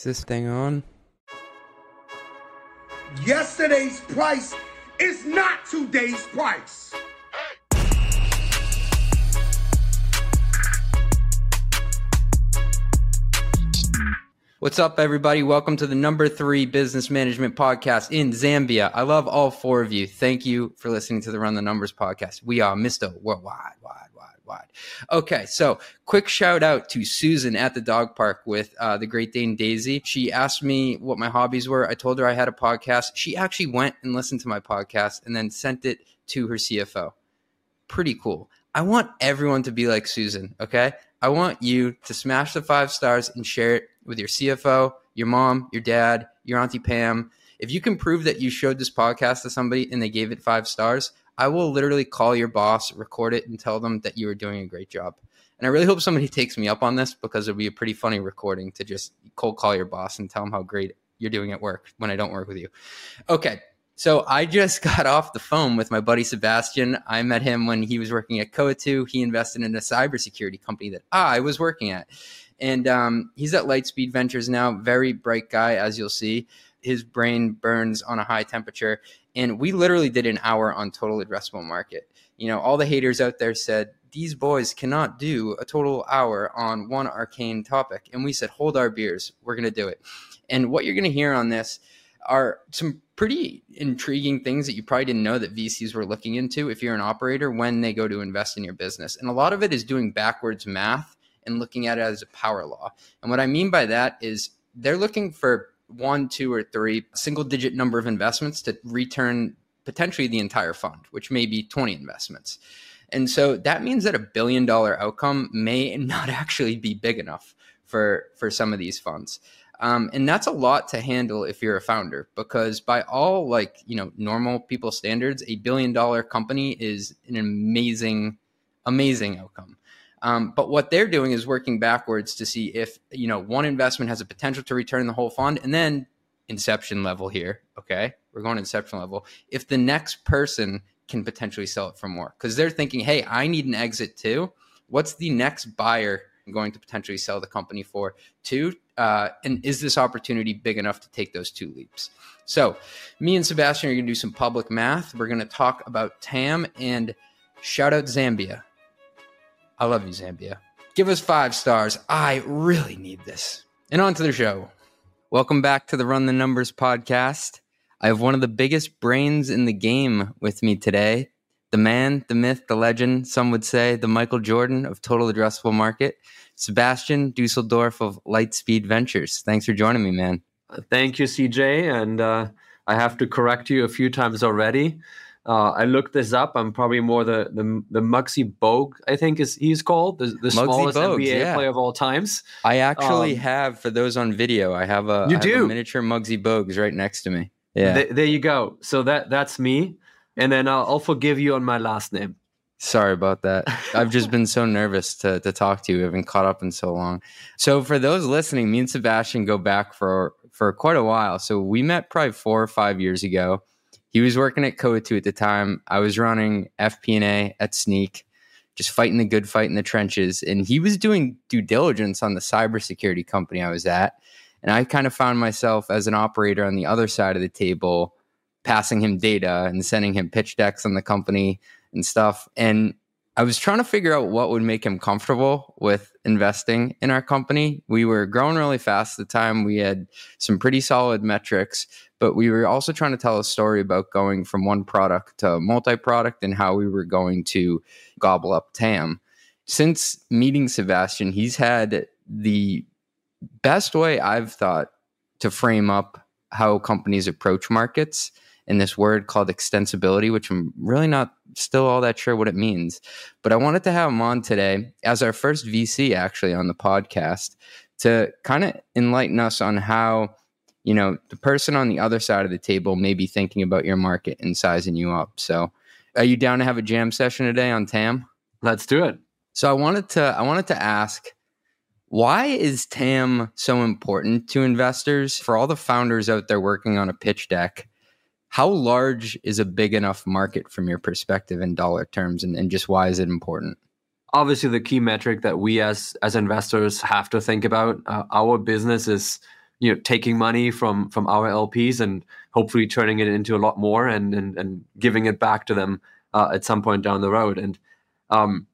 Is this thing on? Yesterday's price is not today's price. What's up, everybody? Welcome to the number three business management podcast in Zambia. I love all four of you. Thank you for listening to the Run the Numbers podcast. We are Mr. Worldwide, wide, wide, Okay, so quick shout out to Susan at the dog park with uh, the Great Dane Daisy. She asked me what my hobbies were. I told her I had a podcast. She actually went and listened to my podcast and then sent it to her CFO. Pretty cool. I want everyone to be like Susan, okay? I want you to smash the five stars and share it with your CFO, your mom, your dad, your Auntie Pam. If you can prove that you showed this podcast to somebody and they gave it five stars, I will literally call your boss, record it, and tell them that you are doing a great job. And I really hope somebody takes me up on this because it'll be a pretty funny recording to just cold call your boss and tell them how great you're doing at work when I don't work with you. Okay. So I just got off the phone with my buddy Sebastian. I met him when he was working at Coatue. He invested in a cybersecurity company that I was working at. And um, he's at Lightspeed Ventures now. Very bright guy, as you'll see. His brain burns on a high temperature. And we literally did an hour on total addressable market. You know, all the haters out there said, these boys cannot do a total hour on one arcane topic. And we said, hold our beers. We're going to do it. And what you're going to hear on this are some pretty intriguing things that you probably didn't know that VCs were looking into if you're an operator when they go to invest in your business. And a lot of it is doing backwards math and looking at it as a power law. And what I mean by that is they're looking for one, two, or three single digit number of investments to return potentially the entire fund, which may be 20 investments. And so that means that a billion dollar outcome may not actually be big enough for, for some of these funds. Um, and that's a lot to handle if you're a founder because by all like you know normal people standards a billion dollar company is an amazing amazing outcome um, but what they're doing is working backwards to see if you know one investment has a potential to return the whole fund, and then inception level here. Okay, we're going inception level. If the next person can potentially sell it for more, because they're thinking, hey, I need an exit too. What's the next buyer going to potentially sell the company for? Two, uh, and is this opportunity big enough to take those two leaps? So, me and Sebastian are going to do some public math. We're going to talk about TAM and shout out Zambia. I love you, Zambia. Give us five stars. I really need this. And on to the show. Welcome back to the Run the Numbers podcast. I have one of the biggest brains in the game with me today. The man, the myth, the legend, some would say, the Michael Jordan of total addressable market, Sebastian Dusseldorf of Lightspeed Ventures. Thanks for joining me, man. Thank you, CJ. And uh, I have to correct you a few times already. Uh, I looked this up. I'm probably more the the, the Muggsy Bogue, I think is he's called the, the smallest Bogues, NBA yeah. player of all times. I actually um, have for those on video. I have a, you I do have a miniature Muggsy Bogues right next to me. Yeah, Th- there you go. So that that's me, and then I'll, I'll forgive you on my last name. Sorry about that. I've just been so nervous to to talk to you. I've been caught up in so long. So for those listening, me and Sebastian go back for for quite a while. So we met probably four or five years ago he was working at Coatue at the time. I was running FP&A at Snyk, just fighting the good fight in the trenches. And he was doing due diligence on the cybersecurity company I was at. And I kind of found myself as an operator on the other side of the table, passing him data and sending him pitch decks on the company and stuff. And I was trying to figure out what would make him comfortable with investing in our company. We were growing really fast at the time. We had some pretty solid metrics, but we were also trying to tell a story about going from one product to multi product and how we were going to gobble up TAM. Since meeting Sebastian, he's had the best way I've thought to frame up how companies approach markets in this word called extensibility, which I'm really not still all that sure what it means. But I wanted to have him on today as our first VC actually on the podcast to kind of enlighten us on how you know the person on the other side of the table may be thinking about your market and sizing you up. So, are you down to have a jam session today on TAM? Let's do it. So I wanted to I wanted to ask why is TAM so important to investors for all the founders out there working on a pitch deck? How large is a big enough market from your perspective in dollar terms, and, and just why is it important? Obviously, the key metric that we as as investors have to think about uh, our business is you know taking money from from our LPs and hopefully turning it into a lot more and and, and giving it back to them uh, at some point down the road. And um,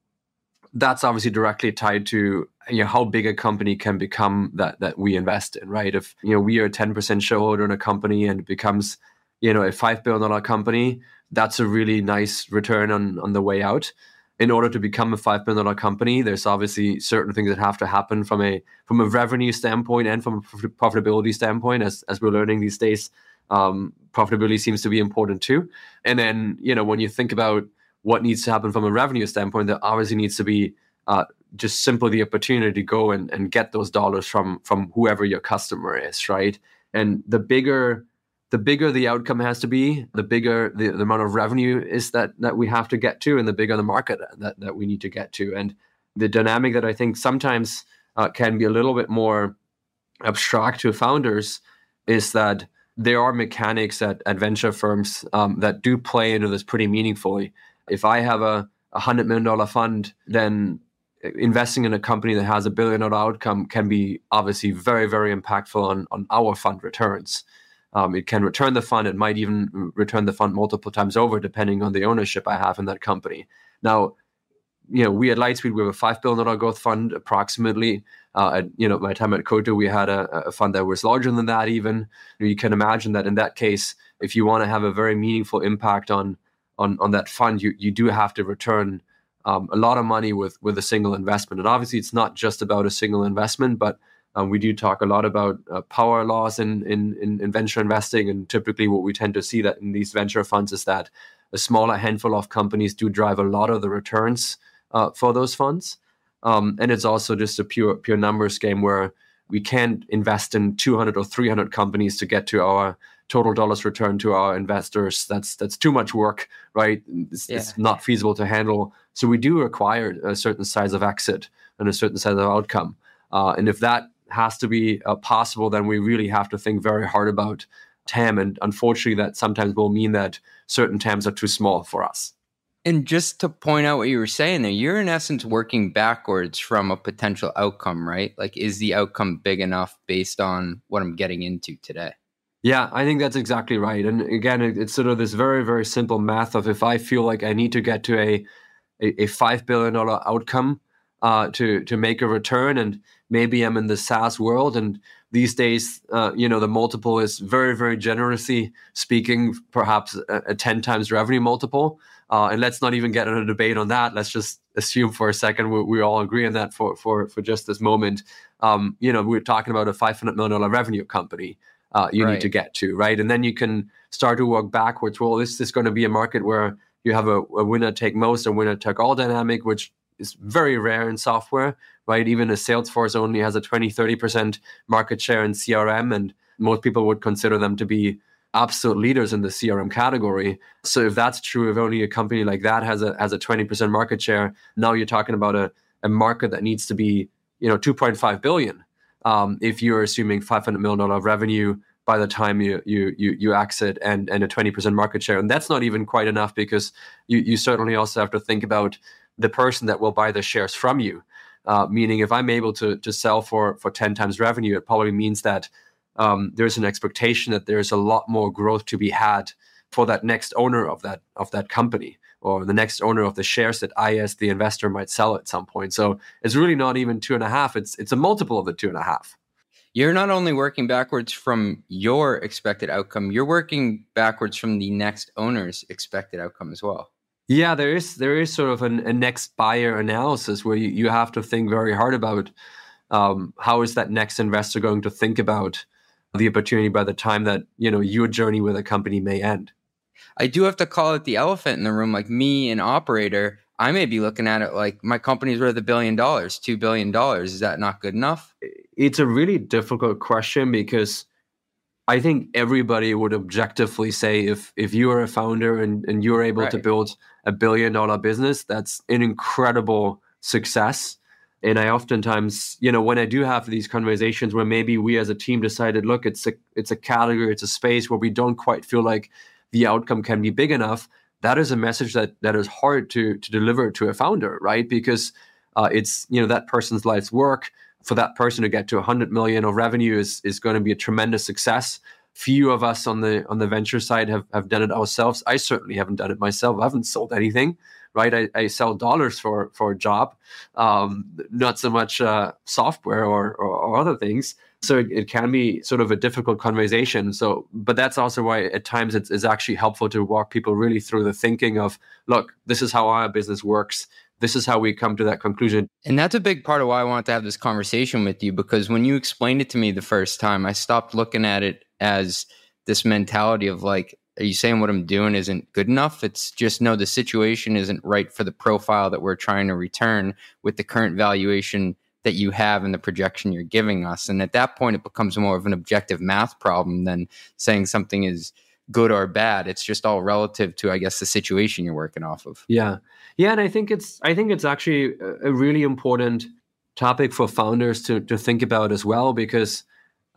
that's obviously directly tied to you know how big a company can become that that we invest in, right? If you know we are a ten percent shareholder in a company and it becomes you know a five billion dollar company, that's a really nice return on on the way out in order to become a five billion dollar company, there's obviously certain things that have to happen from a from a revenue standpoint and from a profitability standpoint. As as we're learning these days, um, profitability seems to be important too. And then you know when you think about what needs to happen from a revenue standpoint, there obviously needs to be uh, just simply the opportunity to go and, and get those dollars from from whoever your customer is, right? And the bigger the bigger the outcome has to be, the bigger the, the, amount of revenue is that that we have to get to, and the bigger the market that, that we need to get to. And the dynamic that I think sometimes uh, can be a little bit more abstract to founders is that there are mechanics at, venture firms um, that do play into this pretty meaningfully. If I have a, a hundred million dollar fund, then investing in a company that has a billion dollar outcome can be obviously very, very impactful on, on our fund returns. Um, it can return the fund. It might even return the fund multiple times over, depending on the ownership I have in that company. Now, you know, we at Lightspeed we have a five billion dollar growth fund approximately. Uh, at you know my time at Coatue, we had a, a, fund that was larger than that. Even you can imagine that in that case, if you want to have a very meaningful impact on on on that fund, you you do have to return um, a lot of money with with a single investment. And obviously, it's not just about a single investment, but um, we do talk a lot about uh, power laws in, in, in, venture investing, and typically what we tend to see that in these venture funds is that a smaller handful of companies do drive a lot of the returns uh, for those funds, um, and it's also just a pure pure numbers game where we can't invest in 200 or 300 companies to get to our total dollars return to our investors. That's that's too much work, right? It's, yeah. it's not feasible to handle. So we do require a certain size of exit and a certain size of outcome. Uh, and if that has to be uh, possible, then we really have to think very hard about TAM. And unfortunately, that sometimes will mean that certain TAMs are too small for us. And just to point out what you were saying there, you're in essence working backwards from a potential outcome, right? Like, is the outcome big enough based on what I'm getting into today? Yeah, I think that's exactly right. And again, it's sort of this very, very simple math of if I feel like I need to get to a a, a five billion dollar outcome uh, to to make a return, and maybe I'm in the SaaS world, and these days, uh, you know, the multiple is very, very generously speaking, perhaps a, a ten times revenue multiple. Uh, and let's not even get into a debate on that. Let's just assume for a second we, we all agree on that for for for just this moment. Um, you know, we're talking about a five hundred million dollar revenue company. Uh, you right. need to get to right, and then you can start to work backwards. Well, this is going to be a market where you have a, a winner take most and winner take all dynamic, which is very rare in software, right? Even a Salesforce only has a 20, 30% market share in CRM, and most people would consider them to be absolute leaders in the CRM category. So if that's true, if only a company like that has a has a 20% market share, now you're talking about a, a market that needs to be, you know, 2.5 billion. Um, if you're assuming 500 million dollar revenue by the time you you you, you exit and and a 20% market share, and that's not even quite enough because you you certainly also have to think about the person that will buy the shares from you. Uh, meaning, if I'm able to to sell for for ten times revenue, it probably means that um, there's an expectation that there's a lot more growth to be had for that next owner of that of that company or the next owner of the shares that I, as the investor, might sell at some point. So it's really not even two and a half; it's it's a multiple of the two and a half. You're not only working backwards from your expected outcome; you're working backwards from the next owner's expected outcome as well. Yeah, there is there is sort of an, a next buyer analysis where you, you have to think very hard about um, how is that next investor going to think about the opportunity by the time that you know your journey with a company may end. I do have to call it the elephant in the room. Like me, an operator, I may be looking at it like my company's worth a billion dollars, two billion dollars. Is that not good enough? It's a really difficult question because I think everybody would objectively say if if you are a founder and, and you're able right. to build a billion dollar business, that's an incredible success. And I oftentimes, you know, when I do have these conversations where maybe we as a team decided, look, it's a it's a category, it's a space where we don't quite feel like the outcome can be big enough. That is a message that that is hard to to deliver to a founder, right? Because uh, it's you know that person's life's work for that person to get to 100 million of revenue is is going to be a tremendous success. Few of us on the on the venture side have, have done it ourselves. I certainly haven't done it myself. I haven't sold anything right? I, I sell dollars for for a job um, not so much uh, software or, or, or other things. So it, it, can be sort of a difficult conversation. So but that's also why at times it's, it's actually helpful to walk people really through the thinking of look this is how our business works this is how we come to that conclusion. And that's a big part of why I wanted to have this conversation with you because when you explained it to me the first time, I stopped looking at it as this mentality of like, are you saying what I'm doing isn't good enough? It's just no, the situation isn't right for the profile that we're trying to return with the current valuation that you have and the projection you're giving us. And at that point, it becomes more of an objective math problem than saying something is good or bad. It's just all relative to, I guess, the situation you're working off of. Yeah, yeah, and I think it's I think it's actually a really important topic for founders to to think about as well because.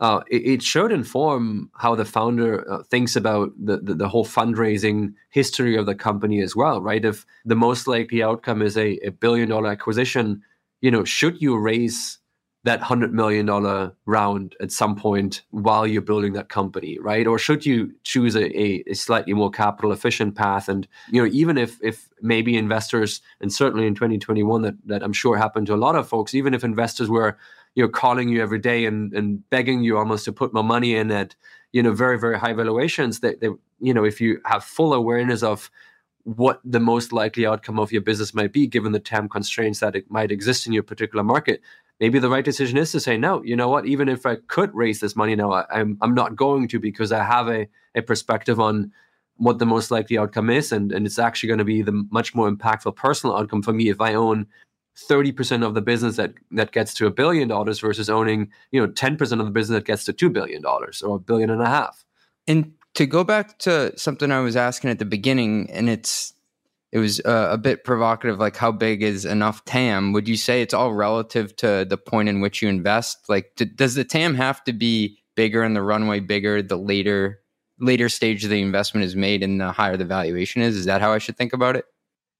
Uh, it, it, should inform how the founder uh, thinks about the, the, the, whole fundraising history of the company as well, right? If the most likely outcome is a, a billion dollar acquisition, you know, should you raise that $100 million round at some point while you're building that company right? Or should you choose a, a, slightly more capital efficient path? And you know even if if maybe investors and certainly in 2021 that, that i'm sure happened to a lot of folks even if investors were you know calling you every day and, and begging you almost to put more money in at you know very very high valuations that they, you know if you have full awareness of what the most likely outcome of your business might be given the time constraints that it might exist in your particular market maybe the right decision is to say no you know what? Even if i could raise this money now I, am I'm, I'm not going to because i have a, a perspective on what the most likely outcome is and, and it's actually going to be the much more impactful personal outcome for me if i own 30% of the business that, that gets to a billion dollars versus owning you know 10% of the business that gets to $2 billion or a billion and a half. And to go back to something i was asking at the beginning and it's it was uh, a bit provocative like how big is enough tam would you say it's all relative to the point in which you invest? Like d- does the tam have to be bigger and the runway bigger the later later stage the investment is made and the higher the valuation is? Is that how i should think about it?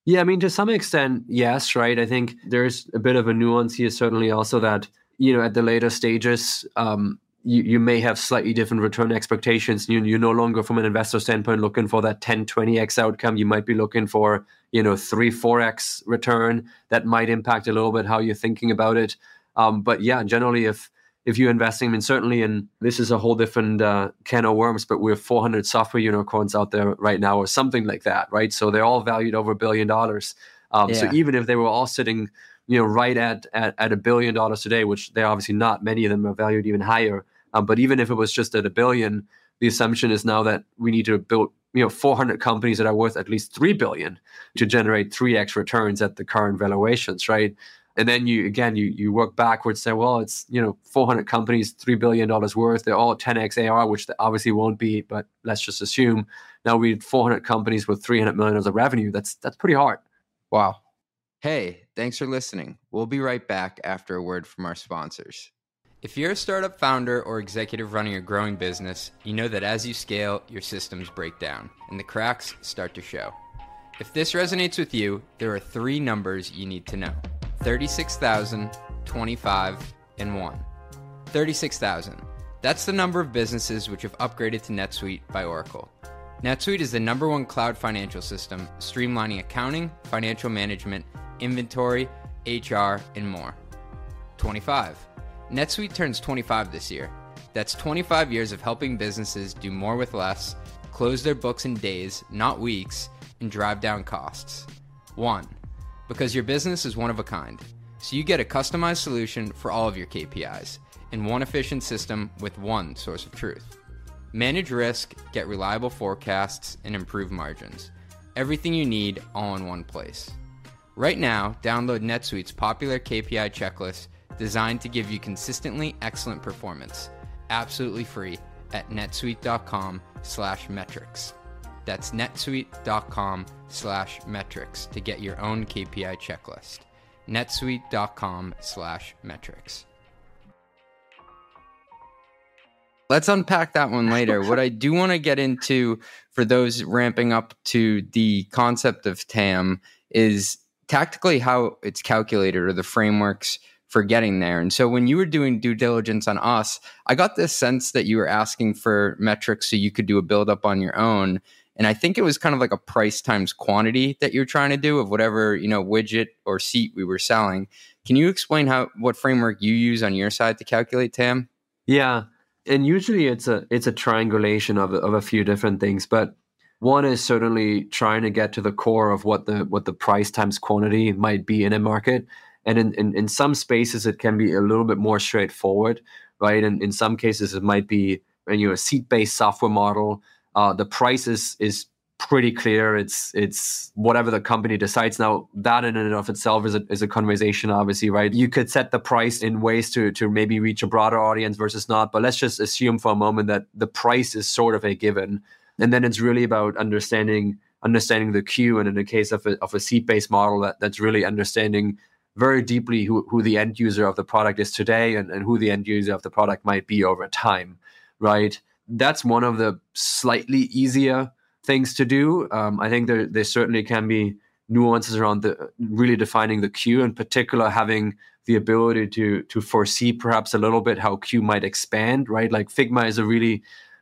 Yeah i mean to some extent yes right? I think there's a bit of a nuance here certainly also that you know at the later stages um, you, you may have slightly different return expectations. You, you're no longer, from an investor standpoint, looking for that 10, 20x outcome. You might be looking for, you know, 3, 4x return. That might impact a little bit how you're thinking about it. Um, but yeah, generally, if if you're investing, I mean, certainly, and this is a whole different uh, can of worms, but we have 400 software unicorns out there right now, or something like that, right? So they're all valued over a billion dollars. Um, yeah. So even if they were all sitting, you know, right at, at at a billion dollars today, which they're obviously not, many of them are valued even higher. Um, but even if it was just at a billion, the assumption is now that we need to build you know 400 companies that are worth at least 3 billion to generate 3x returns at the current valuations right? And then you again you you work backwards say well it's you know 400 companies 3 billion dollars worth they're all 10x AR which they obviously won't be but let's just assume now we have 400 companies with 300 million of revenue that's that's pretty hard. Wow. Hey thanks for listening. We'll be right back after a word from our sponsors if you're a startup founder or executive running a growing business, you know that as you scale, your systems break down and the cracks start to show. If this resonates with you, there are three numbers you need to know 36,000, 25, and 1. 36,000. That's the number of businesses which have upgraded to NetSuite by Oracle. NetSuite is the number one cloud financial system, streamlining accounting, financial management, inventory, HR, and more. 25. NetSuite turns 25 this year. That's 25 years of helping businesses do more with less, close their books in days, not weeks, and drive down costs. 1. Because your business is one of a kind, so you get a customized solution for all of your KPIs in one efficient system with one source of truth. Manage risk, get reliable forecasts, and improve margins. Everything you need all in one place. Right now, download NetSuite's popular KPI checklist designed to give you consistently excellent performance, absolutely free at netsuite.com slash metrics. That's netsuite.com slash metrics to get your own KPI checklist. netsuite.com slash metrics. Let's unpack that one later. what I do want to get into for those ramping up to the concept of TAM is tactically how it's calculated or the frameworks for getting there. And so when you were doing due diligence on us, I got this sense that you were asking for metrics so you could do a build up on your own. And I think it was kind of like a price times quantity that you're trying to do of whatever, you know, widget or seat we were selling. Can you explain how what framework you use on your side to calculate TAM? Yeah. And usually it's a it's a triangulation of of a few different things, but one is certainly trying to get to the core of what the what the price times quantity might be in a market and in, in, in some spaces, it can be a little bit more straightforward, right? And in some cases, it might be you know, a seat based software model. Uh, the price is, is pretty clear. It's it's whatever the company decides. Now that in and of itself is a, is a conversation, obviously, right? You could set the price in ways to to maybe reach a broader audience versus not. But let's just assume for a moment that the price is sort of a given, and then it's really about understanding understanding the Q. And in the case of a of a seat based model, that that's really understanding very deeply who, who the end user of the product is today and, and who the end user of the product might be over time, right? That's one of the slightly easier things to do. Um, I think there, there certainly can be nuances around the really defining the Q, in particular having the ability to to foresee perhaps a little bit how Q might expand, right? Like Figma is a really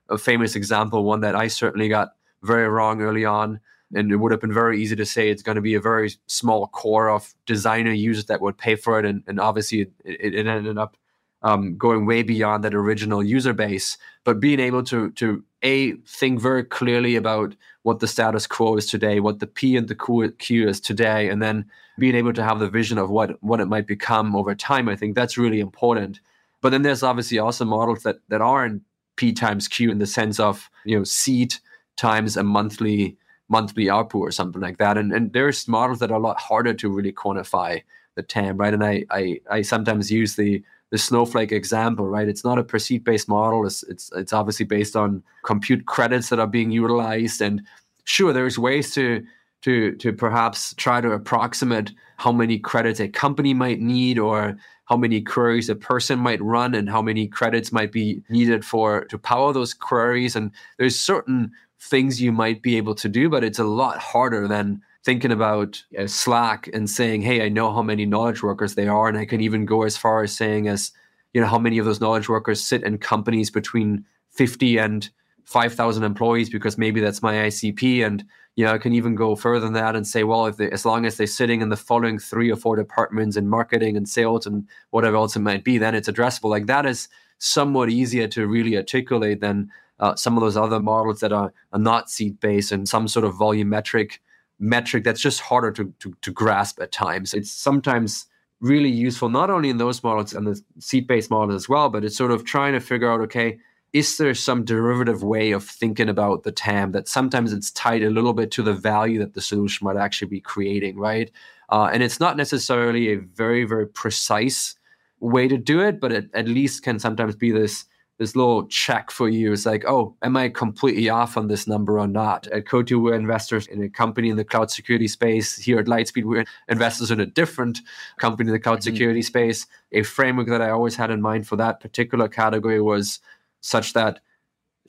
a famous example, one that I certainly got very wrong early on and it would have been very easy to say it's going to be a very small core of designer users that would pay for it and, and obviously it, it ended up um, going way beyond that original user base. But being able to to a think very clearly about what the status quo is today what the p and the q is today and then being able to have the vision of what what it might become over time i think that's really important. But then there's obviously also models that that aren't p times q in the sense of you know seat times a monthly monthly output or something like that. And and there's models that are a lot harder to really quantify the TAM, right? And I I, I sometimes use the the snowflake example, right? It's not a per seat based model. It's it's it's obviously based on compute credits that are being utilized. And sure, there's ways to to to perhaps try to approximate how many credits a company might need or how many queries a person might run and how many credits might be needed for to power those queries and there's certain things you might be able to do, but it's a lot harder than thinking about uh, Slack and saying, "Hey, I know how many knowledge workers they are," and I can even go as far as saying, "As you know, how many of those knowledge workers sit in companies between fifty and five thousand employees, because maybe that's my ICP." And you know, I can even go further than that and say, "Well, if they, as long as they're sitting in the following three or four departments in marketing and sales and whatever else it might be, then it's addressable." Like that is somewhat easier to really articulate than uh, some of those other models that are, are not seat based and some sort of volumetric metric that's just harder to, to, to grasp at times. It's sometimes really useful, not only in those models and the seat based models as well, but it's sort of trying to figure out okay, is there some derivative way of thinking about the TAM that sometimes it's tied a little bit to the value that the solution might actually be creating, right? Uh, and it's not necessarily a very, very precise way to do it, but it at least can sometimes be this this little check for you. It's like, oh, am I completely off on this number or not? At Coatue, we're investors in a company in the cloud security space. Here at Lightspeed, we're investors in a different company in the cloud mm-hmm. security space. A framework that I always had in mind for that particular category was such that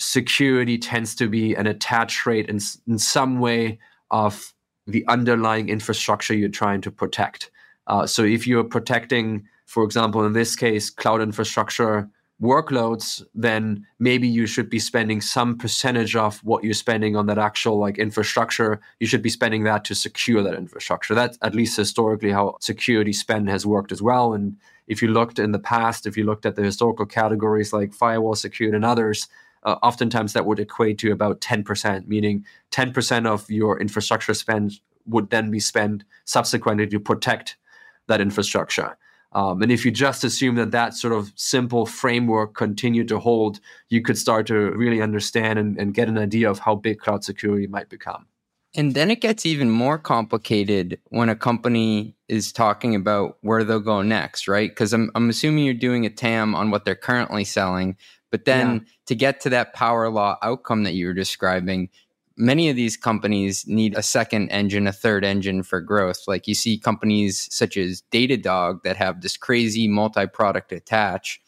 security tends to be an attach rate in, in some way of the underlying infrastructure you're trying to protect. Uh, so if you're protecting, for example, in this case, cloud infrastructure workloads, then maybe you should be spending some percentage of what you're spending on that actual like infrastructure. You should be spending that to secure that infrastructure. That's at least historically how security spend has worked as well. And if you looked in the past, if you looked at the historical categories like firewall security and others, uh, oftentimes that would equate to about 10%, meaning 10% of your infrastructure spend would then be spent subsequently to protect that infrastructure. Um, and if you just assume that that sort of simple framework continued to hold, you could start to really understand and, and get an idea of how big cloud security might become. And then it gets even more complicated when a company is talking about where they'll go next, right? Because I'm, I'm assuming you're doing a TAM on what they're currently selling. But then yeah. to get to that power law outcome that you were describing, many of these companies need a second engine, a third engine for growth. Like you see companies such as Datadog that have this crazy multi product attach.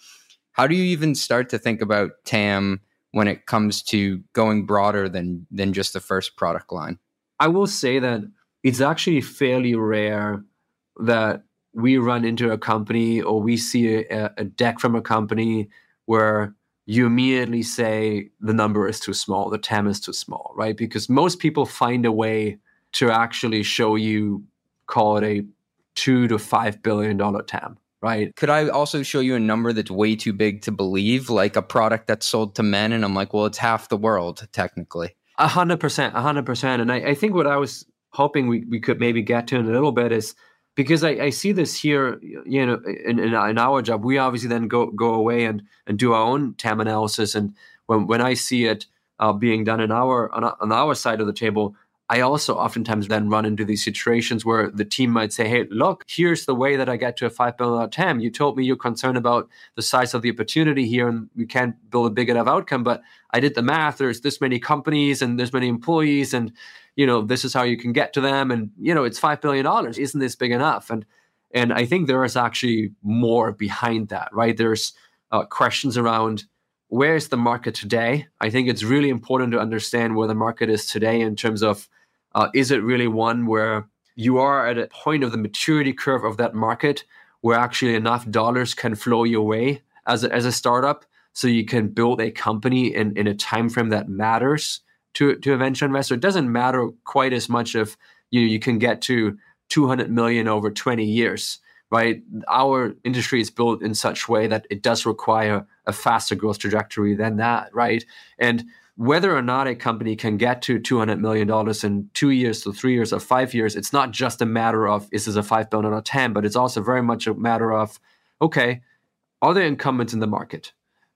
How do you even start to think about TAM when it comes to going broader than than just the first product line? I will say that it's actually fairly rare that we run into a company or we see a, a deck from a company where you immediately say the number is too small, the TAM is too small, right? Because most people find a way to actually show you, call it a two to five billion dollar TAM, right? Could I also show you a number that's way too big to believe, like a product that's sold to men? And I'm like, well, it's half the world, technically. A hundred percent, a hundred percent. And I, I think what I was hoping we, we could maybe get to in a little bit is because I, I see this here, you know, in, in, in, our job, we obviously then go go away and and do our own TAM analysis. And when when I see it uh, being done in our on, on our side of the table, I also oftentimes then run into these situations where the team might say, "Hey, look, here's the way that I get to a $5 billion TAM. You told me you're concerned about the size of the opportunity here, and we can't build a big enough outcome. But I did the math. There's this many companies and there's many employees, and you know, this is how you can get to them. And, you know, it's $5 billion. Isn't this big enough? And, and I think there is actually more behind that, right? There's uh, questions around where's the market today? I think it's really important to understand where the market is today in terms of uh, is it really one where you are at a point of the maturity curve of that market where actually enough dollars can flow your way as a, as a startup so you can build a company in, in a time frame that matters to to a venture investor. It doesn't matter quite as much if you you can get to 200 million over 20 years, right? Our industry is built in such way that it does require a faster growth trajectory than that, right? And whether or not a company can get to $200 million in two years to three years or five years, it's not just a matter of is this a 5 billion or 10, but it's also very much a matter of, okay, are there incumbents in the market?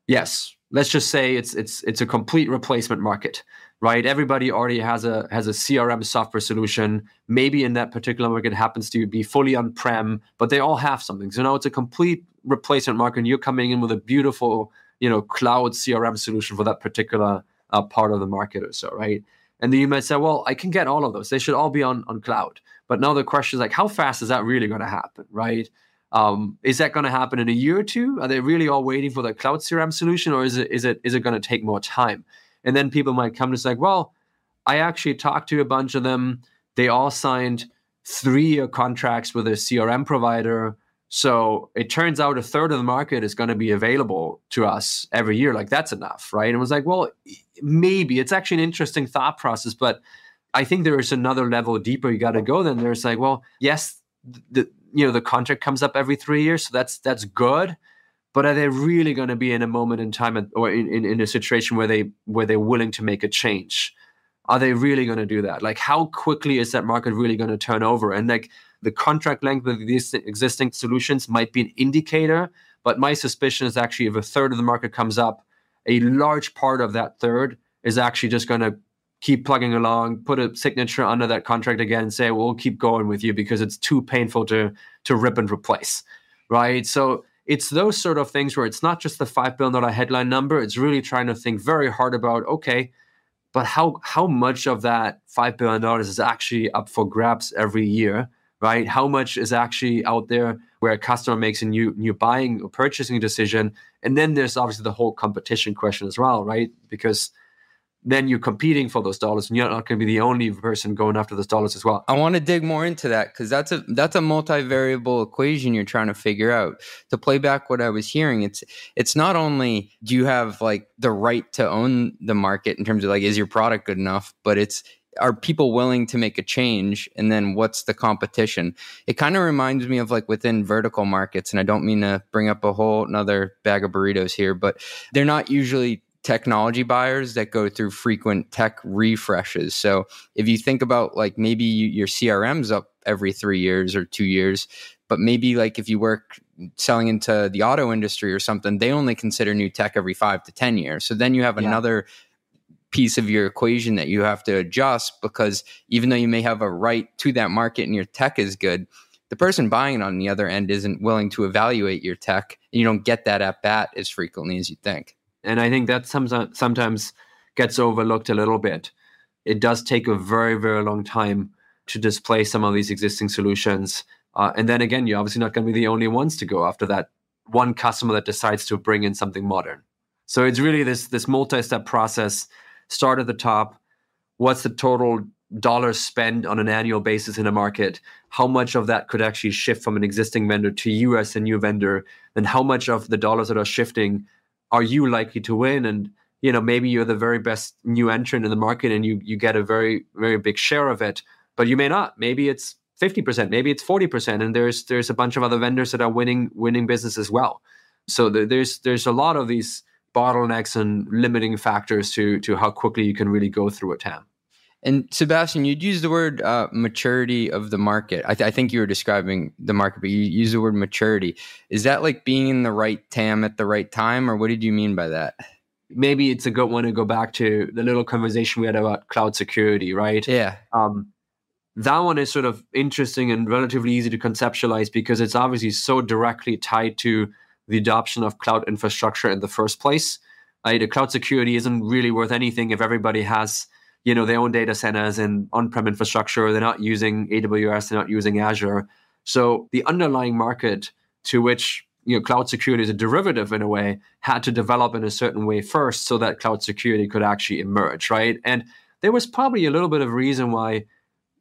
Yes. Let's just say it's it's it's a complete replacement market right? Everybody already has a has a CRM software solution. Maybe in that particular market happens to be fully on prem, but they all have something. So now it's a complete replacement market, and you're coming in with a beautiful, you know, cloud CRM solution for that particular part of the market or so, right? And then you might say, well, I can get all of those. They should all be on on cloud. But now the question is like, how fast is that really going to happen, right? Um, is that going to happen in a year or two? Are they really all waiting for the cloud CRM solution, or is it is it is it going to take more time? And then people might come to say, well, I actually talked to a bunch of them. They all signed three year contracts with a CRM provider. So it turns out a third of the market is going to be available to us every year. Like that's enough, right? And it was like, well, maybe it's actually an interesting thought process, but I think there is another level deeper you got to go. Then there's like, well, yes, the you know the contract comes up every three years, so that's that's good but are they really going to be in a moment in time or in, in, in a situation where they where they're willing to make a change are they really going to do that like how quickly is that market really going to turn over and like the contract length of these existing solutions might be an indicator but my suspicion is actually if a third of the market comes up a large part of that third is actually just going to keep plugging along put a signature under that contract again and say we'll keep going with you because it's too painful to to rip and replace right so it's those sort of things where it's not just the $5 billion headline number. It's really trying to think very hard about, okay, but how, how much of that $5 billion is actually up for grabs every year, right? How much is actually out there where a customer makes a new, new buying or purchasing decision? And then there's obviously the whole competition question as well, right? Because – then you're competing for those dollars and you're not going to be the only person going after those dollars as well i want to dig more into that because that's a that's a multivariable equation you're trying to figure out to play back what i was hearing it's it's not only do you have like the right to own the market in terms of like is your product good enough but it's are people willing to make a change and then what's the competition it kind of reminds me of like within vertical markets and i don't mean to bring up a whole another bag of burritos here but they're not usually technology buyers that go through frequent tech refreshes. So if you think about like maybe your CRM's up every three years or two years, but maybe like if you work selling into the auto industry or something, they only consider new tech every five to 10 years. So then you have yeah. another piece of your equation that you have to adjust because even though you may have a right to that market and your tech is good, the person buying it on the other end isn't willing to evaluate your tech and you don't get that at bat as frequently as you think. And I think that sometimes gets overlooked a little bit. It does take a very, very long time to displace some of these existing solutions. Uh, and then again, you're obviously not going to be the only ones to go after that one customer that decides to bring in something modern. So it's really this this multi-step process. Start at the top. What's the total dollars spent on an annual basis in a market, how much of that could actually shift from an existing vendor to you as a new vendor, and how much of the dollars that are shifting are you likely to win? And you know, maybe you're the very best new entrant in the market and you you get a very very big share of it, but you may not. Maybe it's 50%, maybe it's 40%, and there's there's a bunch of other vendors that are winning winning business as well. So there's there's a lot of these bottlenecks and limiting factors to to how quickly you can really go through a TAM. And Sebastian, you'd use the word uh, maturity of the market. I, th- I, think you were describing the market, but you use the word maturity. Is that like being in the right TAM at the right time, or what did you mean by that? Maybe it's a good one to go back to the little conversation we had about cloud security, right? Yeah. Um, that one is sort of interesting and relatively easy to conceptualize because it's obviously so directly tied to the adoption of cloud infrastructure in the first place. Right? The cloud security isn't really worth anything if everybody has you know their own data centers and on-prem infrastructure. They're not using AWS. They're not using Azure. So the underlying market to which you know cloud security is a derivative in a way had to develop in a certain way first so that cloud security could actually emerge right and there was probably a little bit of reason why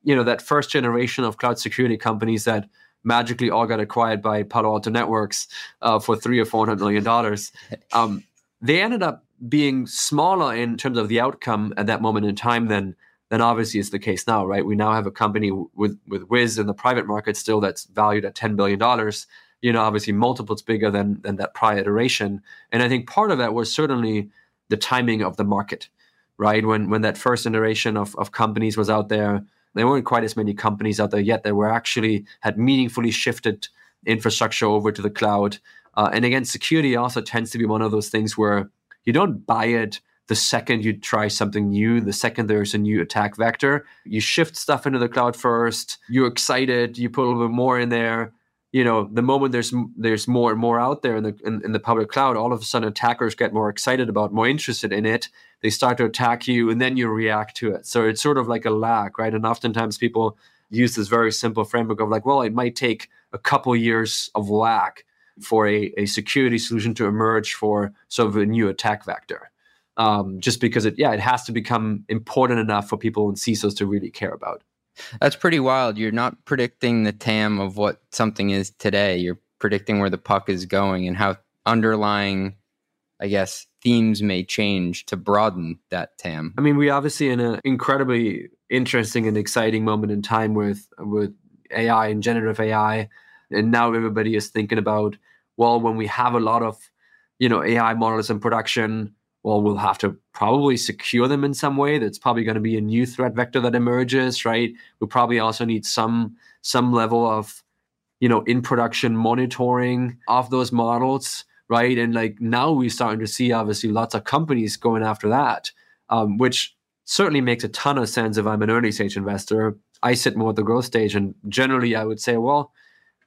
you know that first generation of cloud security companies that magically all got acquired by Palo Alto Networks uh, for three or four hundred million dollars. Um, they ended up being smaller in terms of the outcome at that moment in time than than obviously is the case now, right? We now have a company with with Wiz in the private market still that's valued at ten billion dollars. You know, obviously multiples bigger than than that prior iteration. And I think part of that was certainly the timing of the market, right? When when that first iteration of of companies was out there, there weren't quite as many companies out there yet that were actually had meaningfully shifted infrastructure over to the cloud. Uh, and again, security also tends to be one of those things where you don't buy it the second you try something new, the second there's a new attack vector. You shift stuff into the cloud first. You're excited. You put a little bit more in there. You know, the moment there's there's more and more out there in the in, in the public cloud, all of a sudden attackers get more excited about, more interested in it. They start to attack you, and then you react to it. So it's sort of like a lag, right? And oftentimes people use this very simple framework of like, well, it might take a couple years of lag for a, a security solution to emerge for sort of a new attack vector. Um, just because it, yeah, it has to become important enough for people and CISOs to really care about. That's pretty wild. You're not predicting the TAM of what something is today. You're predicting where the puck is going and how underlying, I guess, themes may change to broaden that TAM. I mean, we obviously in an incredibly interesting and exciting moment in time with with AI and generative AI and now everybody is thinking about well when we have a lot of you know ai models in production well we'll have to probably secure them in some way that's probably going to be a new threat vector that emerges right we probably also need some some level of you know in production monitoring of those models right and like now we're starting to see obviously lots of companies going after that um, which certainly makes a ton of sense if i'm an early stage investor i sit more at the growth stage and generally i would say well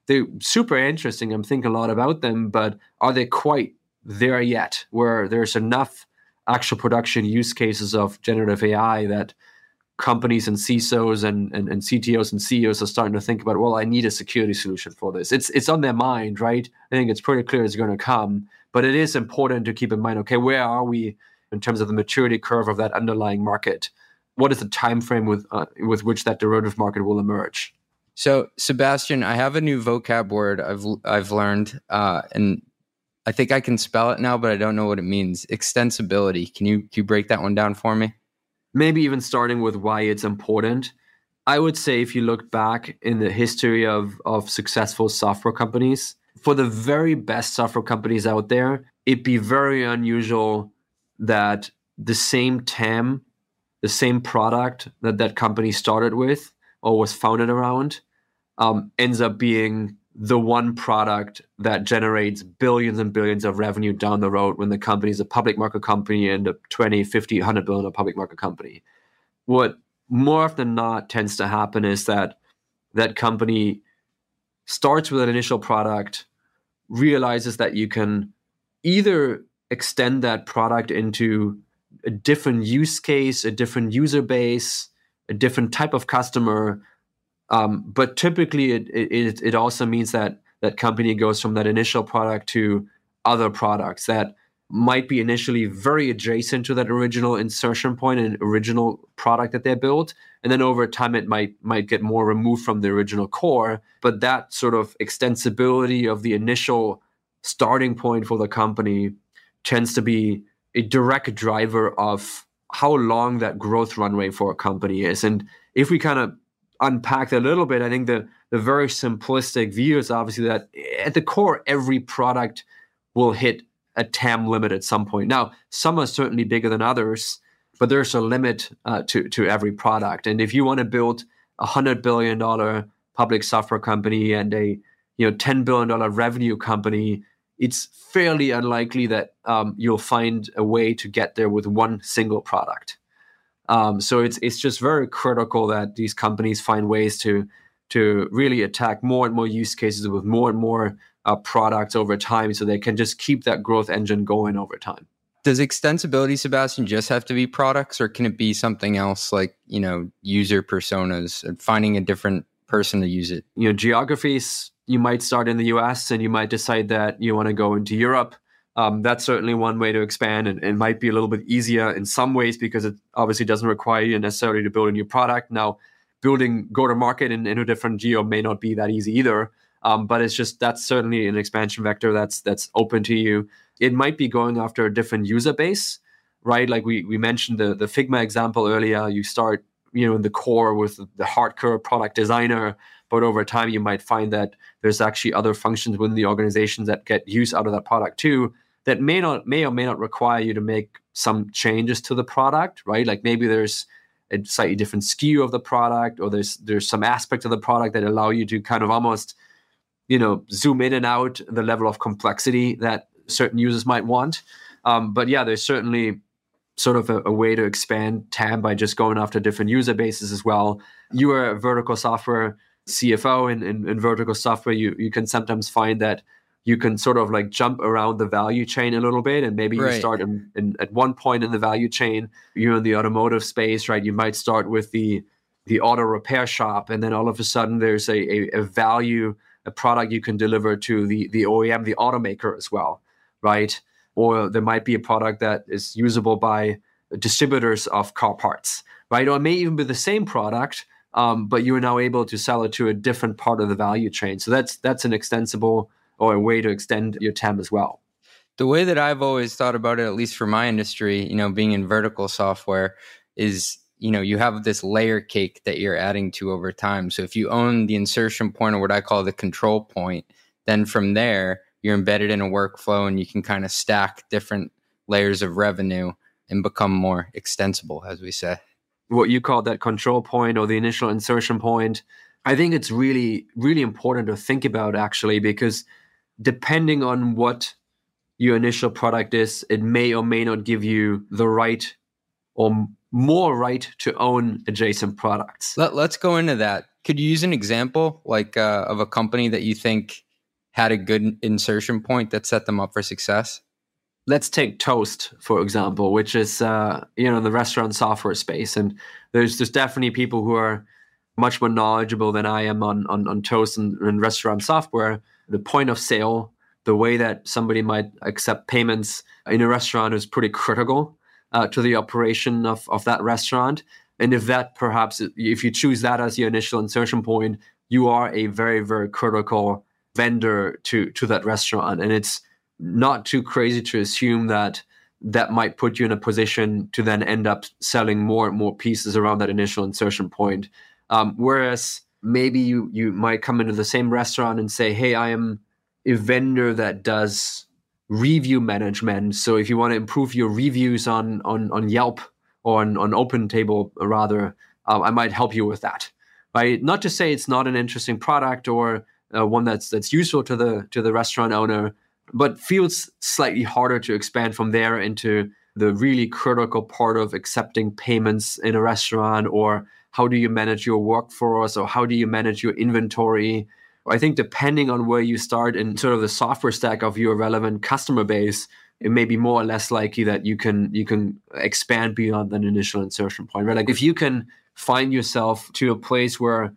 they're super interesting. I'm thinking a lot about them, but are they quite there yet? Where there's enough actual production use cases of generative AI that companies and CISOs and, and, and, CTOs and CEOs are starting to think about, well, I need a security solution for this. It's it's on their mind, right? I think it's pretty clear it's going to come. But it is important to keep in mind, okay, where are we in terms of the maturity curve of that underlying market? What is the time frame with uh, with which that derivative market will emerge? So, Sebastian, I have a new vocab word I've I've learned, uh, and I think I can spell it now, but I don't know what it means. Extensibility. Can you can you break that one down for me? Maybe even starting with why it's important. I would say if you look back in the history of of successful software companies, for the very best software companies out there, it'd be very unusual that the same TAM, the same product that that company started with or was founded around um, ends up being the one product that generates billions and billions of revenue down the road when the company is a public market company and a 20, 50, 100 billion a public market company. What more often than not tends to happen is that that company starts with an initial product, realizes that you can either extend that product into a different use case, a different user base, a different type of customer um, but typically, it, it it also means that that company goes from that initial product to other products that might be initially very adjacent to that original insertion point and original product that they built. And then over time it might might get more removed from the original core. But that sort of extensibility of the initial starting point for the company tends to be a direct driver of how long that growth runway for a company is. And if we kind of unpack that a little bit i think the the very simplistic view is obviously that at the core every product will hit a TAM limit at some point. Now, some are certainly bigger than others, but there's a limit uh, to to every product. And if you want to build a hundred billion dollar public software company and a you know ten billion dollar revenue company, it's fairly unlikely that um, you'll find a way to get there with one single product. Um, so it's it's just very critical that these companies find ways to to really attack more and more use cases with more and more uh, products over time so they can just keep that growth engine going over time. Does extensibility, Sebastian, just have to be products or can it be something else like, you know, user personas and finding a different person to use it? You know, geographies, you might start in the US and you might decide that you want to go into Europe. Um, that's certainly one way to expand and it might be a little bit easier in some ways because it obviously doesn't require you necessarily to build a new product. Now, building go to market in, in a different geo may not be that easy either. Um, but it's just that's certainly an expansion vector that's that's open to you. It might be going after a different user base, right? Like we we mentioned the the Figma example earlier. You start you know in the core with the hardcore product designer, but over time you might find that there's actually other functions within the organization that get use out of that product too that may not may or may not require you to make some changes to the product, right? Like maybe there's a slightly different SKU of the product, or there's there's some aspect of the product that allow you to kind of almost you know zoom in and out the level of complexity that certain users might want. Um, but yeah, there's certainly sort of a, a, way to expand TAM by just going after different user bases as well. You are a vertical software CFO in, in, in vertical software. You you can sometimes find that you can sort of like jump around the value chain a little bit and maybe right. you start in, in, at one point in the value chain you're in the automotive space right you might start with the the auto repair shop and then all of a sudden there's a, a, a value a product you can deliver to the the OEM, the automaker as well, right? Or there might be a product that is usable by distributors of car parts, right? Or it may even be the same product, um, but you are now able to sell it to a different part of the value chain. So that's that's an extensible or a way to extend your TAM as well. The way that I've always thought about it, at least for my industry, you know, being in vertical software, is you know you have this layer cake that you're adding to over time so if you own the insertion point or what i call the control point then from there you're embedded in a workflow and you can kind of stack different layers of revenue and become more extensible as we say what you call that control point or the initial insertion point i think it's really really important to think about actually because depending on what your initial product is it may or may not give you the right or more right to own adjacent products. Let, us go into that. Could you use an example like uh, of a company that you think had a good insertion point that set them up for success? Let's take Toast for example, which is uh, you know the restaurant software space, and there's there's definitely people who are much more knowledgeable than I am on on, on Toast and, and restaurant software. The point of sale, the way that somebody might accept payments in a restaurant is pretty critical uh, to the operation of, of that restaurant. And if that perhaps, if you choose that as your initial insertion point, you are a very, very critical vendor to, to that restaurant. And it's not too crazy to assume that that might put you in a position to then end up selling more and more pieces around that initial insertion point. Um, whereas maybe you you might come into the same restaurant and say, "Hey, I am a vendor that does review management. So if you want to improve your reviews on on on Yelp or on, on OpenTable, rather, uh, I might help you with that. Right? Not to say it's not an interesting product or uh, one that's that's useful to the to the restaurant owner, but feels slightly harder to expand from there into the really critical part of accepting payments in a restaurant or how do you manage your workforce or how do you manage your inventory I think depending on where you start in sort of the software stack of your relevant customer base, it may be more or less likely that you can you can expand beyond that initial insertion point. Right? Like if you can find yourself to a place where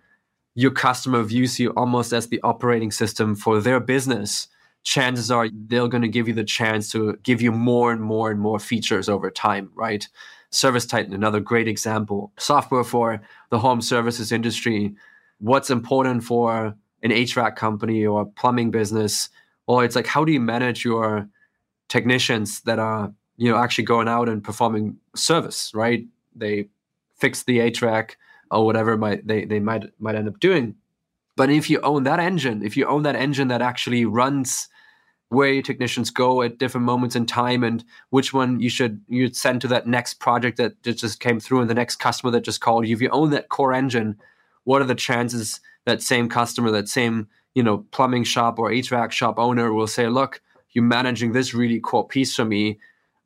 your customer views you almost as the operating system for their business, chances are they're going to give you the chance to give you more and more and more features over time, right? Service Titan, another great example. Software for the home services industry. What's important for an HVAC company or plumbing business? Or it's like, how do you manage your technicians that are, you know, actually going out and performing service, right? They fix the HVAC or whatever might they, they might might end up doing. But if you own that engine, if you own that engine that actually runs where your technicians go at different moments in time and which one you should you send to that next project that just came through and the next customer that just called you. If you own that core engine what are the chances that same customer that same you know plumbing shop or hvac shop owner will say look you're managing this really core piece for me.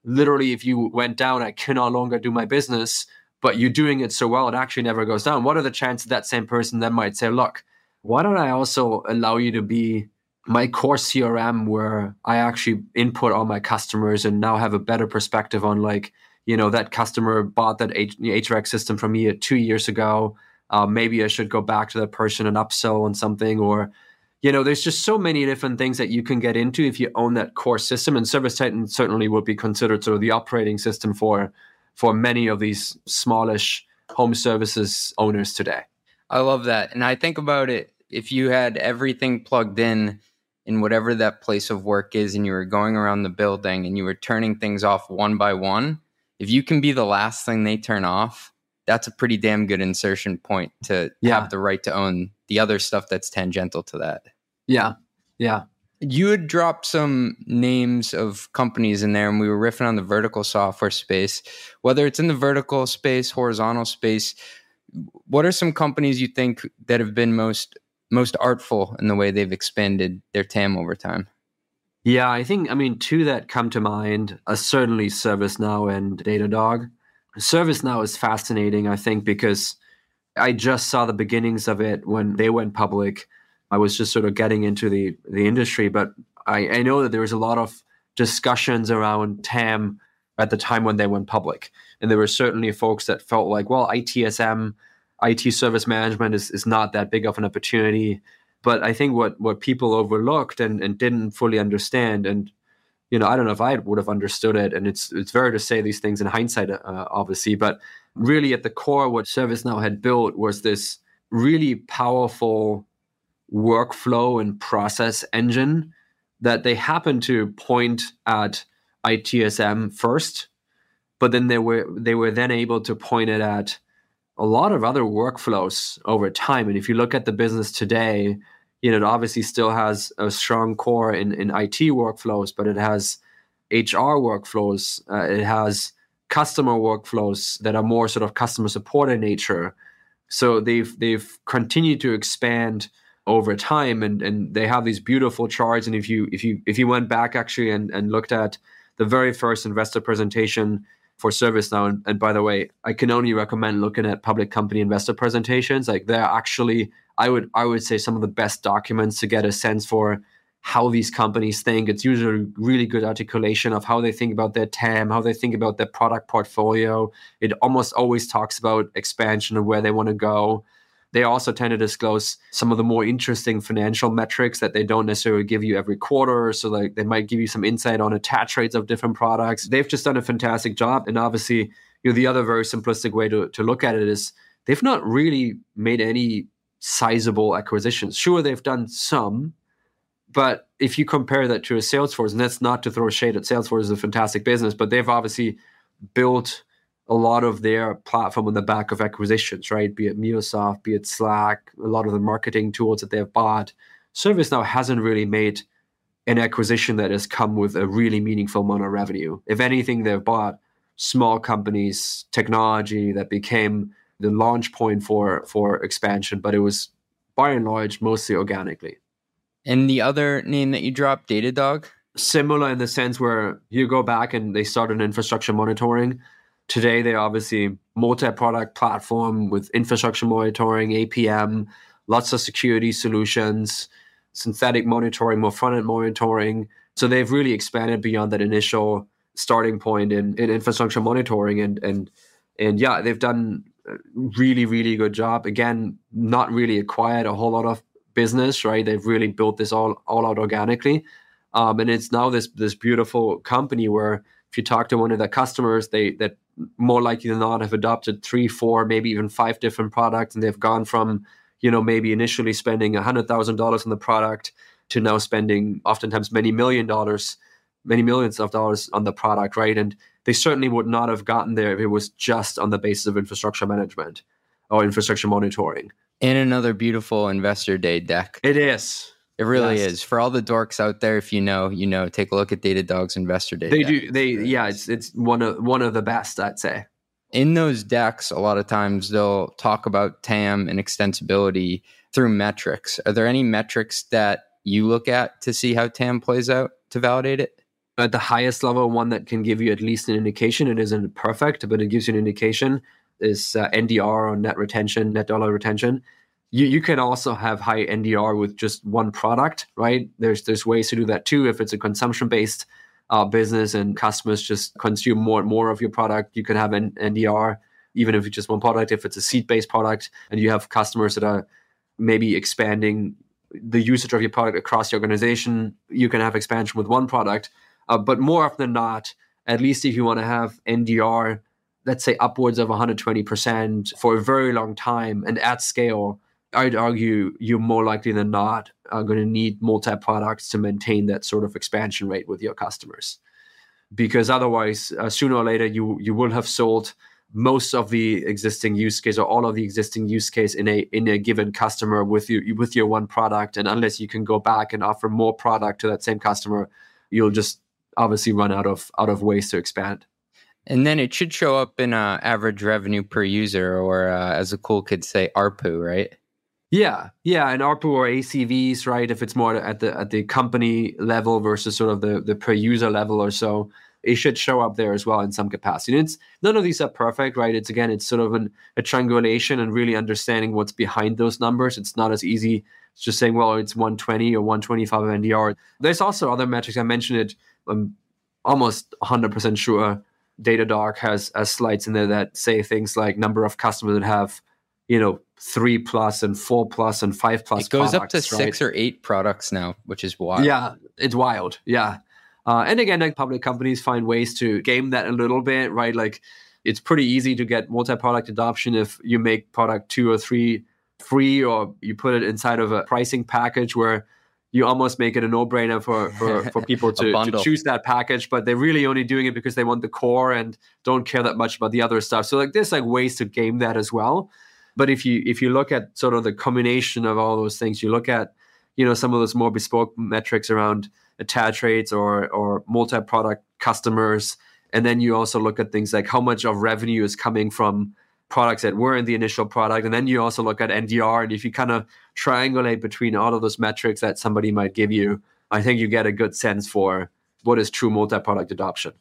Literally if you went down i can no longer do my business but you're doing it so well it actually never goes down. What are the chances that same person then might say look why don't i also allow you to be my core CRM where I actually input all my customers and now have a better perspective on like, you know, that customer bought that H- HVAC system from me two years ago. Uh, maybe I should go back to that person and upsell on something or, you know, there's just so many different things that you can get into if you own that core system. And Service Titan certainly would be considered sort of the operating system for for many of these smallish home services owners today. I love that. And I think about it if you had everything plugged in in whatever that place of work is and you were going around the building and you were turning things off one by one, if you can be the last thing they turn off, that's a pretty damn good insertion point to yeah. have the right to own the other stuff that's tangential to that. Yeah. Yeah. You had dropped some names of companies in there, and we were riffing on the vertical software space. Whether it's in the vertical space, horizontal space, what are some companies you think that have been most most artful in the way they've expanded their TAM over time? Yeah, I think, I mean, two that come to mind are certainly ServiceNow and Datadog. ServiceNow is fascinating, I think, because I just saw the beginnings of it when they went public. I was just sort of getting into the, the industry, but I, I know that there was a lot of discussions around TAM at the time when they went public. And there were certainly folks that felt like, well, ITSM IT service management is, is not that big of an opportunity. But I think what what people overlooked and, and didn't fully understand, and you know, I don't know if I would have understood it, and it's it's very to say these things in hindsight, uh, obviously, but really at the core, what ServiceNow had built was this really powerful workflow and process engine that they happened to point at ITSM first, but then they were they were then able to point it at a lot of other workflows over time. And if you look at the business today, you know, it obviously still has a strong core in, in IT workflows, but it has HR workflows, uh, it has customer workflows that are more sort of customer support in nature. So they've they've continued to expand over time and, and they have these beautiful charts. And if you if you if you went back actually and, and looked at the very first investor presentation for ServiceNow. And, and by the way, I can only recommend looking at public company investor presentations. Like they're actually, I would I would say some of the best documents to get a sense for how these companies think. It's usually really good articulation of how they think about their TAM, how they think about their product portfolio. It almost always talks about expansion and where they want to go. They also tend to disclose some of the more interesting financial metrics that they don't necessarily give you every quarter. So like they might give you some insight on attach rates of different products. They've just done a fantastic job. And obviously, you know, the other very simplistic way to, to look at it is they've not really made any sizable acquisitions. Sure, they've done some, but if you compare that to a Salesforce, and that's not to throw shade at Salesforce, is a fantastic business, but they've obviously built a lot of their platform on the back of acquisitions, right? Be it MuleSoft, be it Slack, a lot of the marketing tools that they've bought. ServiceNow hasn't really made an acquisition that has come with a really meaningful amount of revenue. If anything, they've bought small companies, technology that became the launch point for for expansion, but it was by and large mostly organically. And the other name that you dropped, Datadog? Similar in the sense where you go back and they started infrastructure monitoring Today, they're obviously multi-product platform with infrastructure monitoring, APM, lots of security solutions, synthetic monitoring, more front-end monitoring. So they've really expanded beyond that initial starting point in, in infrastructure monitoring and and and yeah, they've done really, really good job. Again, not really acquired a whole lot of business, right? They've really built this all all out organically. Um, and it's now this this beautiful company where if you talk to one of the customers, they that more likely than not have adopted three, four, maybe even five different products, and they've gone from you know maybe initially spending a hundred thousand dollars on the product to now spending oftentimes many million dollars, many millions of dollars on the product, right? And they certainly would not have gotten there if it was just on the basis of infrastructure management or infrastructure monitoring. And another beautiful investor day deck. It is. It really yes. is. For all the dorks out there, if you know, you know, take a look at Datadog's Investor Day. They do. They yeah, it's it's one of one of the best, I'd say. In those decks, a lot of times they'll talk about TAM and extensibility through metrics. Are there any metrics that you look at to see how TAM plays out to validate it? At the highest level, one that can give you at least an indication. It isn't perfect, but it gives you an indication. Is uh, NDR or net retention, net dollar retention you, you can also have high NDR with just one product, right? There's there's ways to do that too. If it's a consumption based uh, business and customers just consume more and more of your product, you can have an NDR even if it's just one product. If it's a seat based product and you have customers that are maybe expanding the usage of your product across the organization, you can have expansion with one product. Uh, but more often than not, at least if you want to have NDR, let's say upwards of 120% for a very long time and at scale, I'd argue you're more likely than not are going to need multi products to maintain that sort of expansion rate with your customers. Because otherwise, uh, sooner or later, you you will have sold most of the existing use case or all of the existing use case in a in a given customer with you with your one product. And unless you can go back and offer more product to that same customer, you'll just obviously run out of out of ways to expand. And then it should show up in uh, average revenue per user, or uh, as a cool kid say, ARPU, right? Yeah, yeah, and ARPU or ACVs, right? If it's more at the at the company level versus sort of the the per user level or so, it should show up there as well in some capacity. And it's none of these are perfect, right? It's again, it's sort of an, a triangulation and really understanding what's behind those numbers. It's not as easy as just saying, well, it's 120 or 125 of NDR. There's also other metrics. I mentioned it. I'm almost 100% sure Datadog has, has slides in there that say things like number of customers that have you know three plus and four plus and five plus. It goes products, up to right? six or eight products now, which is wild. Yeah, it's wild. Yeah, uh, and again, like public companies find ways to game that a little bit, right? Like it's pretty easy to get multi-product adoption if you make product two or three free, or you put it inside of a pricing package where you almost make it a no-brainer for, for, for people to, to choose that package, but they're really only doing it because they want the core and don't care that much about the other stuff. So like there's like ways to game that as well. But if you if you look at sort of the combination of all those things, you look at you know some of those more bespoke metrics around attach rates or or multi-product customers, and then you also look at things like how much of revenue is coming from products that were in the initial product, and then you also look at NDR, and if you kind of triangulate between all of those metrics that somebody might give you, I think you get a good sense for what is true multi-product adoption.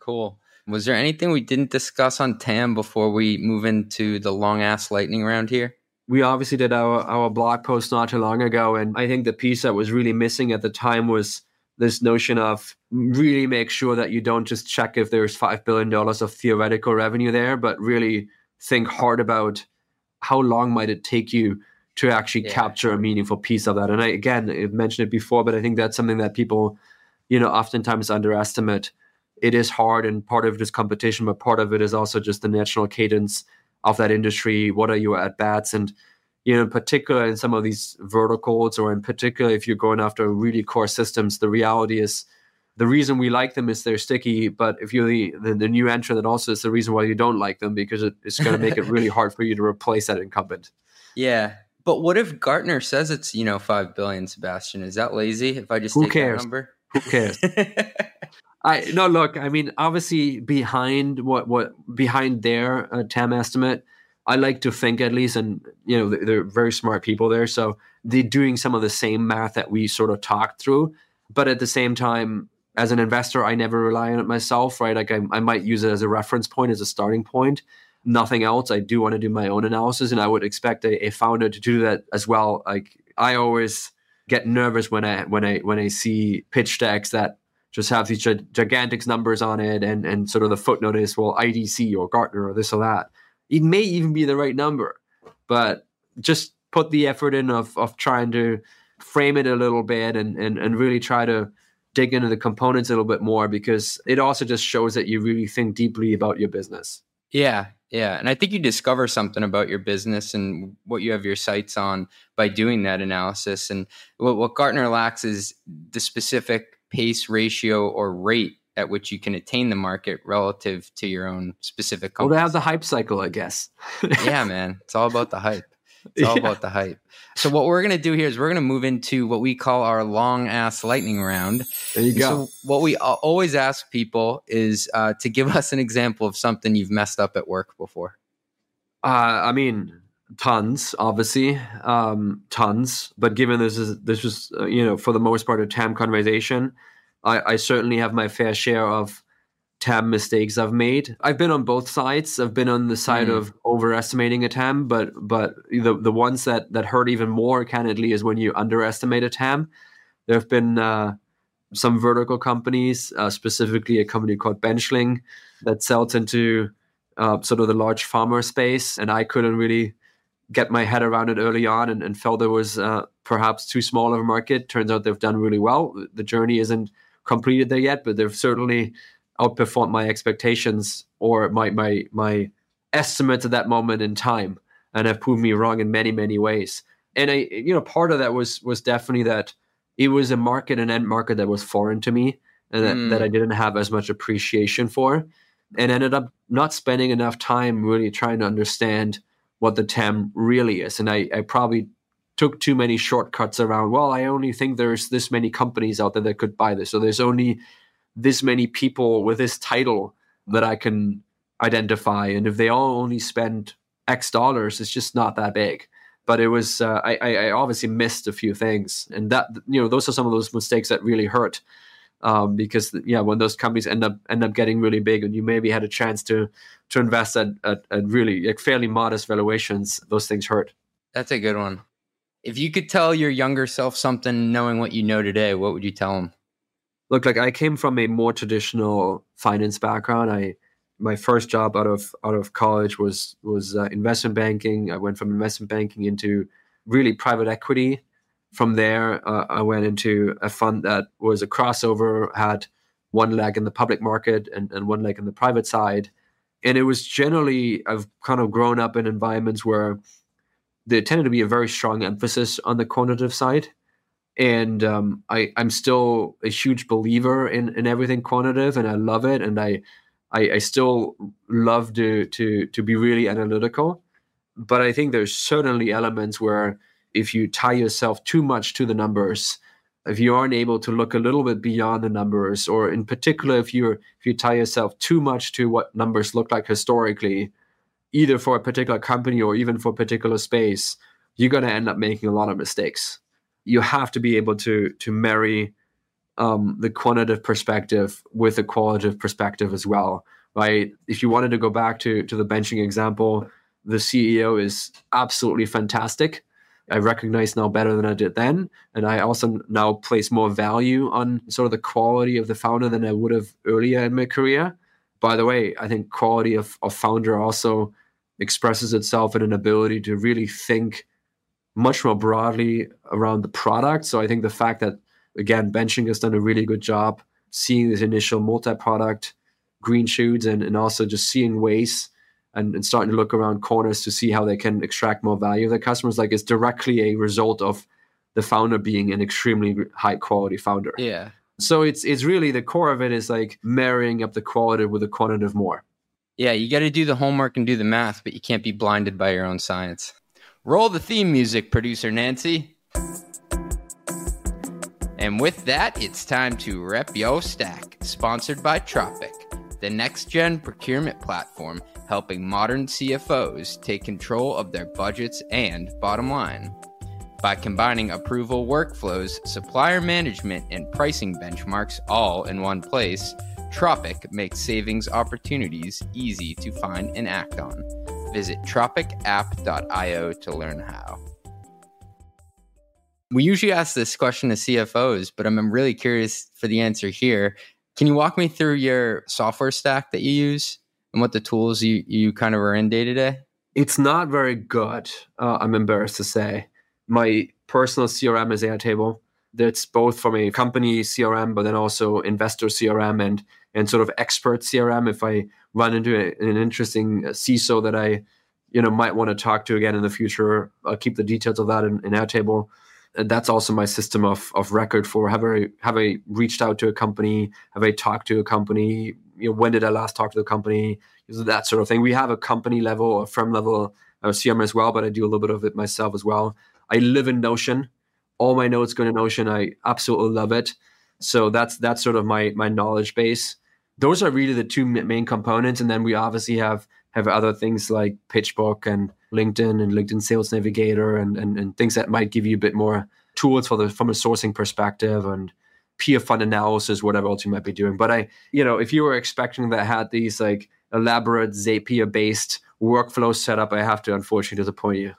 Cool. Was there anything we didn't discuss on TAM before we move into the long ass lightning round here? We obviously did our, our blog post not too long ago. And I think the piece that was really missing at the time was this notion of really make sure that you don't just check if there's $5 billion of theoretical revenue there, but really think hard about how long might it take you to actually yeah. capture a meaningful piece of that. And I, again, I've mentioned it before, but I think that's something that people, you know, oftentimes underestimate it is hard and part of it is competition, but part of it is also just the natural cadence of that industry. What are your at bats? And, you know, in particular in some of these verticals, or in particular if you're going after really core systems, the reality is the reason we like them is they're sticky. But if you're the, the, the new entrant, then also it's the reason why you don't like them because it, it's going to make it really hard for you to replace that incumbent. Yeah. But what if Gartner says it's, you know, 5 billion, Sebastian? Is that lazy if I just Who take cares? that number? Who cares? I no look. I mean, obviously behind what what behind their uh, TAM estimate, I like to think at least, and you know they're very smart people there, so they're doing some of the same math that we sort of talked through. But at the same time, as an investor, I never rely on it myself, right? Like I, I might use it as a reference point, as a starting point. Nothing else. I do want to do my own analysis, and I would expect a, a founder to do that as well. Like I always get nervous when I when I when I see pitch decks that just have these gigantic numbers on it and and sort of the footnote is well IDC or Gartner or this or that. It may even be the right number, but just put the effort in of of trying to frame it a little bit and and, and really try to dig into the components a little bit more because it also just shows that you really think deeply about your business. Yeah, yeah. And I think you discover something about your business and what you have your sights on by doing that analysis. And what, what Gartner lacks is the specific pace ratio or rate at which you can attain the market relative to your own specific company. Well, they have the hype cycle, I guess. yeah, man. It's all about the hype. It's all yeah. about the hype. So what we're gonna do here is we're gonna move into what we call our long ass lightning round. There you go. So what we always ask people is uh, to give us an example of something you've messed up at work before. Uh, I mean, tons, obviously, um, tons. But given this is this was uh, you know for the most part a TAM conversation, I, I certainly have my fair share of TAM mistakes I've made. I've been on both sides. I've been on the side mm. of overestimating a TAM, but but the the ones that that hurt even more, candidly, is when you underestimate a TAM. There have been uh, some vertical companies, uh, specifically a company called Benchling, that sells into uh, sort of the large pharma space, and I couldn't really get my head around it early on, and, and felt it was uh, perhaps too small of a market. Turns out they've done really well. The journey isn't completed there yet, but they've certainly outperformed my expectations or my my my estimates at that moment in time, and have proved me wrong in many many ways. And I, you know, part of that was was definitely that it was a market, an end market that was foreign to me, and that, mm. that I didn't have as much appreciation for, and ended up not spending enough time really trying to understand what the TAM really is. And I, I probably took too many shortcuts around well i only think there's this many companies out there that could buy this. So there's only this many people with this title that i can identify. And if they all only spend x dollars it's just not that big. But it was uh, I, I obviously missed a few things. And that you know those are some of those mistakes that really hurt um, because yeah when those companies end up end up getting really big and you maybe had a chance to to invest at, at, at really like fairly modest valuations those things hurt that's a good one if you could tell your younger self something knowing what you know today, what would you tell him? Look, like I came from a more traditional finance background. I my first job out of out of college was was uh, investment banking. I went from investment banking into really private equity. From there, uh, I went into a fund that was a crossover, had one leg in the public market and, and one leg in the private side. And it was generally, I've kind of grown up in environments where there tended to be a very strong emphasis on the quantitative side. And um, I, I'm still a huge believer in, in everything quantitative, and I love it. And I, I, I still love to, to, to be really analytical. But I think there's certainly elements where if you tie yourself too much to the numbers, if you aren't able to look a little bit beyond the numbers, or in particular, if you if you tie yourself too much to what numbers look like historically, either for a particular company or even for a particular space, you're going to end up making a lot of mistakes. You have to be able to to marry um, the quantitative perspective with the qualitative perspective as well, right? If you wanted to go back to to the Benchling example, the CEO is absolutely fantastic. I recognize now better than I did then, and I also now place more value on sort of the quality of the founder than I would have earlier in my career. By the way, I think quality of, of founder also expresses itself in an ability to really think much more broadly around the product. So I think the fact that again Benchling has done a really good job seeing this initial multi-product green shoots and, and also just seeing ways and, and starting to look around corners to see how they can extract more value of their customers like it's directly a result of the founder being an extremely high quality founder yeah so it's it's really the core of it is like marrying up the quality with the quantitative more yeah, you got to do the homework and do the math, but you can't be blinded by your own science. Roll the theme music, producer Nancy. And with that, it's time to rep yo stack, sponsored by Tropic, the next gen procurement platform helping modern CFOs take control of their budgets and bottom line. By combining approval workflows, supplier management, and pricing benchmarks all in one place, Tropic makes savings opportunities easy to find and act on. Visit tropicapp.io to learn how. We usually ask this question to CFOs, but I'm really curious for the answer here. Can you walk me through your software stack that you use and what the tools you, you kind of are in day to day? It's not very good, uh, I'm embarrassed to say. My personal CRM is Airtable. that's both from a company CRM, but then also investor CRM and and sort of expert CRM. If I run into a, an interesting CISO that I, you know, might want to talk to again in the future, I'll keep the details of that in, in Airtable. And that's also my system of of record for have I have I reached out to a company, have I talked to a company, you know, when did I last talk to the company, that sort of thing. We have a company level or firm level uh, CRM as well, but I do a little bit of it myself as well. I live in Notion. All my notes go to Notion. I absolutely love it. So that's that's sort of my my knowledge base. Those are really the two main components, and then we obviously have have other things like PitchBook and LinkedIn and LinkedIn Sales Navigator and, and, and things that might give you a bit more tools for the from a sourcing perspective and peer fund analysis, whatever else you might be doing. But I, you know, if you were expecting that had these like elaborate Zapier based workflow setup, I have to unfortunately disappoint you.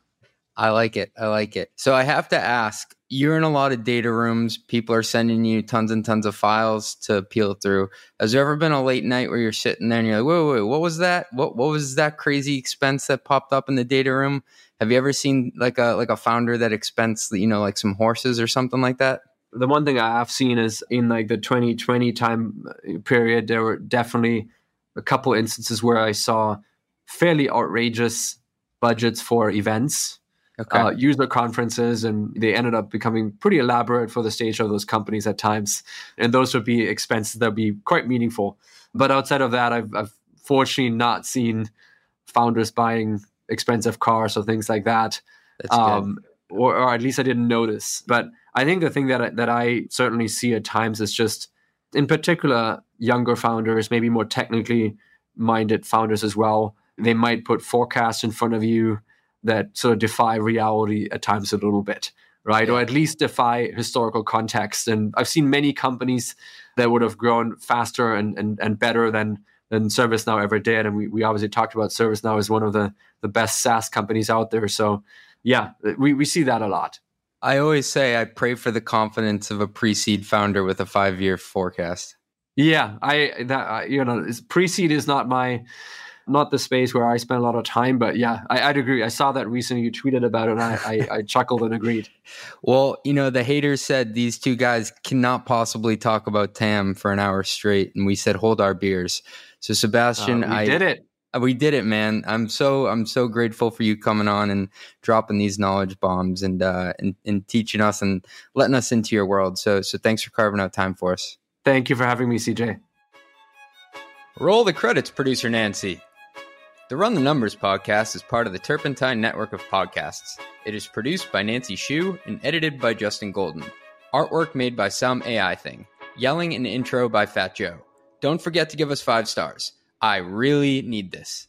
I like it. I like it. So I have to ask you're in a lot of data rooms. People are sending you tons and tons of files to peel through. Has there ever been a late night where you're sitting there and you're like, wait, wait, wait what was that? What what was that crazy expense that popped up in the data room? Have you ever seen like a like a founder that expense, you know, like some horses or something like that? The one thing I have seen is in like the 2020 time period, there were definitely a couple instances where I saw fairly outrageous budgets for events, okay. uh, user conferences, and they ended up becoming pretty elaborate for the stage of those companies at times. And those would be expenses that would be quite meaningful. But outside of that, I've, I've fortunately not seen founders buying expensive cars or things like that. Um, or, or, at least I didn't notice. But I think the thing that I, that I certainly see at times is just, in particular, younger founders, maybe more technically minded founders as well, they might put forecasts in front of you that sort of defy reality at times a little bit, right? Or at least defy historical context. And I've seen many companies that would have grown faster and, and, and better than than ServiceNow ever did. And we, we obviously talked about ServiceNow as one of the, the best SaaS companies out there. So yeah, we, we see that a lot. I always say I pray for the confidence of a pre-seed founder with a five-year forecast. Yeah, I that you know pre-seed is not my not the space where I spend a lot of time, but yeah, I, would agree. I saw that recently. You tweeted about it, and I, I, I chuckled and agreed. Well, you know, the haters said these two guys cannot possibly talk about TAM for an hour straight, and we said hold our beers. So, Sebastian, uh, I did it. Uh, we did it, man. I'm so I'm so grateful for you coming on and dropping these knowledge bombs and uh, and, and teaching us and letting us into your world. So so thanks for carving out time for us. Thank you for having me, CJ. Roll the credits, producer Nancy. The Run the Numbers podcast is part of the Turpentine network of podcasts. It is produced by Nancy Shu and edited by Justin Golden. Artwork made by Some AI Thing. Yelling and intro by Fat Joe. Don't forget to give us five stars. I really need this.